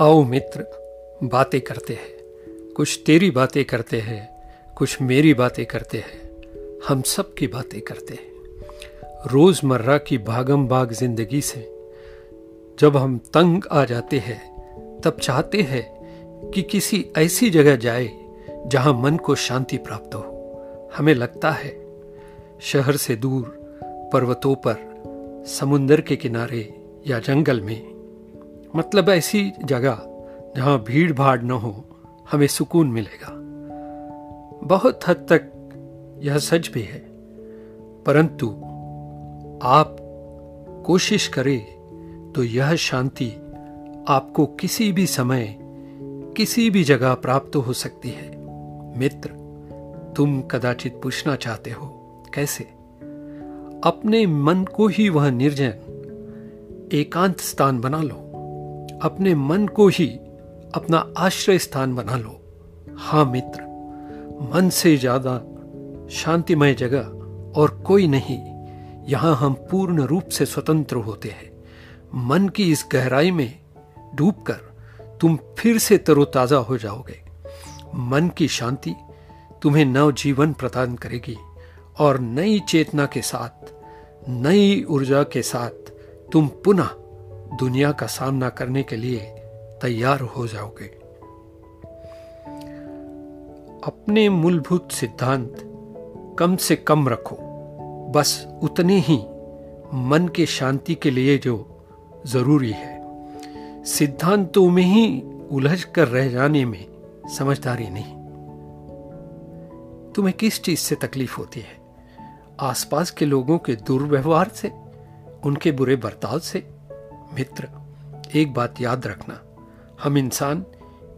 आओ मित्र, बातें करते हैं। कुछ तेरी बातें करते हैं, कुछ मेरी बातें करते हैं। हम सब की बातें करते हैं। रोज़मर्रा की भागम भाग ज़िंदगी से जब हम तंग आ जाते हैं, तब चाहते हैं कि किसी ऐसी जगह जाए जहाँ मन को शांति प्राप्त हो। हमें लगता है, शहर से दूर पर्वतों पर, समुंदर के किनारे या जंगल में मतलब ऐसी जगह जहाँ भीड़ भाड़ न हो, हमें सुकून मिलेगा। बहुत हद तक यह सच भी है, परंतु आप कोशिश करें तो यह शांति आपको किसी भी समय किसी भी जगह प्राप्त हो सकती है। मित्र, तुम कदाचित पूछना चाहते हो, कैसे? अपने मन को ही वह निर्जन, एकांत स्थान बना लो। अपने मन को ही अपना आश्रय स्थान बना लो। हाँ मित्र, मन से ज़्यादा शांतिमय जगह और कोई नहीं, यहाँ हम पूर्ण रूप से स्वतंत्र होते हैं। मन की इस गहराई में डूबकर तुम फिर से तरोताजा हो जाओगे। मन की शांति तुम्हें नव जीवन प्रदान करेगी और नई चेतना के साथ, नई ऊर्जा के साथ तुम पुनः दुनिया का सामना करने के लिए तैयार हो जाओगे। अपने मूलभूत सिद्धांत कम से कम रखो। बस उतने ही मन के शांति के लिए जो ज़रूरी है। सिद्धांतों में ही उलझ कर रह जाने में समझदारी नहीं। तुम्हें किस चीज़ से तकलीफ़ होती है? आसपास के लोगों के दुर्व्यवहार से? उनके बुरे बर्ताव से? मित्र, एक बात याद रखना। हम इंसान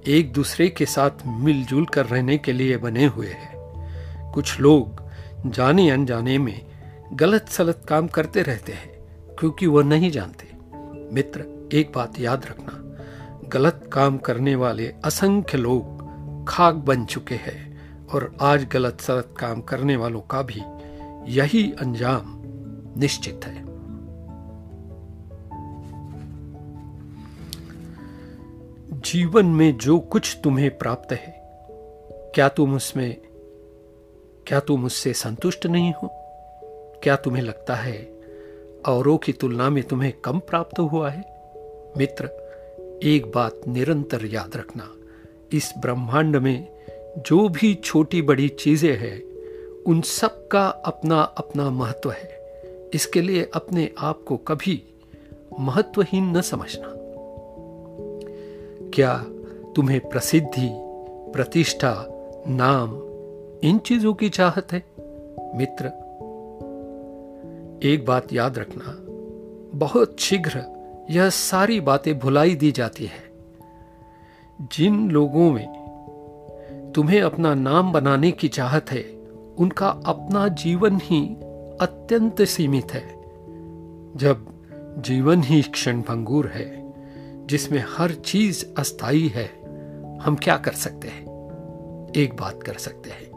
एक दूसरे के साथ मिलजुल कर रहने के लिए बने हुए हैं। कुछ लोग जाने अनजाने में गलत सलत काम करते रहते हैं, क्योंकि वह नहीं जानते। मित्र, एक बात याद रखना। गलत काम करने वाले असंख्य लोग खाक बन चुके हैं, और आज गलत सलत काम करने वालों का भी यही अंजाम निश्चित है। जीवन में जो कुछ तुम्हें प्राप्त है, क्या तुम उसमें, क्या तुम उससे संतुष्ट नहीं हो? क्या तुम्हें लगता है औरों की तुलना में तुम्हें कम प्राप्त हुआ है? मित्र, एक बात निरंतर याद रखना, इस ब्रह्मांड में जो भी छोटी बड़ी चीज़ें हैं, उन सब का अपना अपना महत्व है। इसके लिए अपने आप को कभी महत्वहीन न समझना। क्या तुम्हें प्रसिद्धि, प्रतिष्ठा, नाम, इन चीज़ों की चाहत है? मित्र, एक बात याद रखना, बहुत शीघ्र यह सारी बातें भुलाई दी जाती है। जिन लोगों में तुम्हें अपना नाम बनाने की चाहत है, उनका अपना जीवन ही अत्यंत सीमित है। जब जीवन ही क्षण भंगुर है जिसमें हर चीज़ अस्थाई है, हम क्या कर सकते हैं? एक बात कर सकते हैं।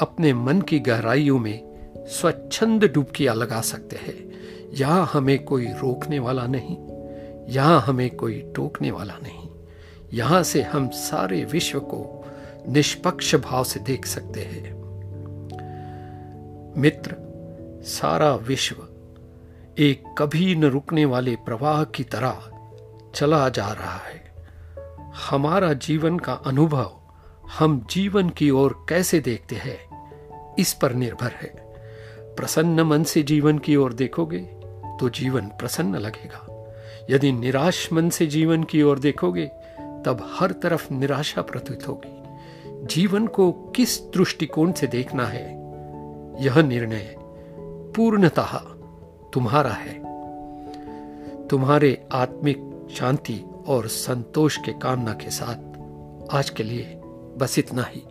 अपने मन की गहराइयों में स्वच्छंद डुबकियाँ लगा सकते हैं। यहाँ हमें कोई रोकने वाला नहीं, यहाँ हमें कोई टोकने वाला नहीं। यहाँ से हम सारे विश्व को निष्पक्ष भाव से देख सकते हैं। मित्र, सारा विश्व एक कभी न रुकने वाले प्रवाह की तरह चला जा रहा है। हमारा जीवन का अनुभव हम जीवन की ओर कैसे देखते हैं, इस पर निर्भर है। प्रसन्न मन से जीवन की ओर देखोगे तो जीवन प्रसन्न लगेगा। यदि निराश मन से जीवन की ओर देखोगे, तब हर तरफ़ निराशा प्रतीत होगी। जीवन को किस दृष्टिकोण से देखना है, यह निर्णय पूर्णतः तुम्हारा है। तुम्हारे आत्मिक शांति और संतोष के कामना के साथ आज के लिए बस इतना ही।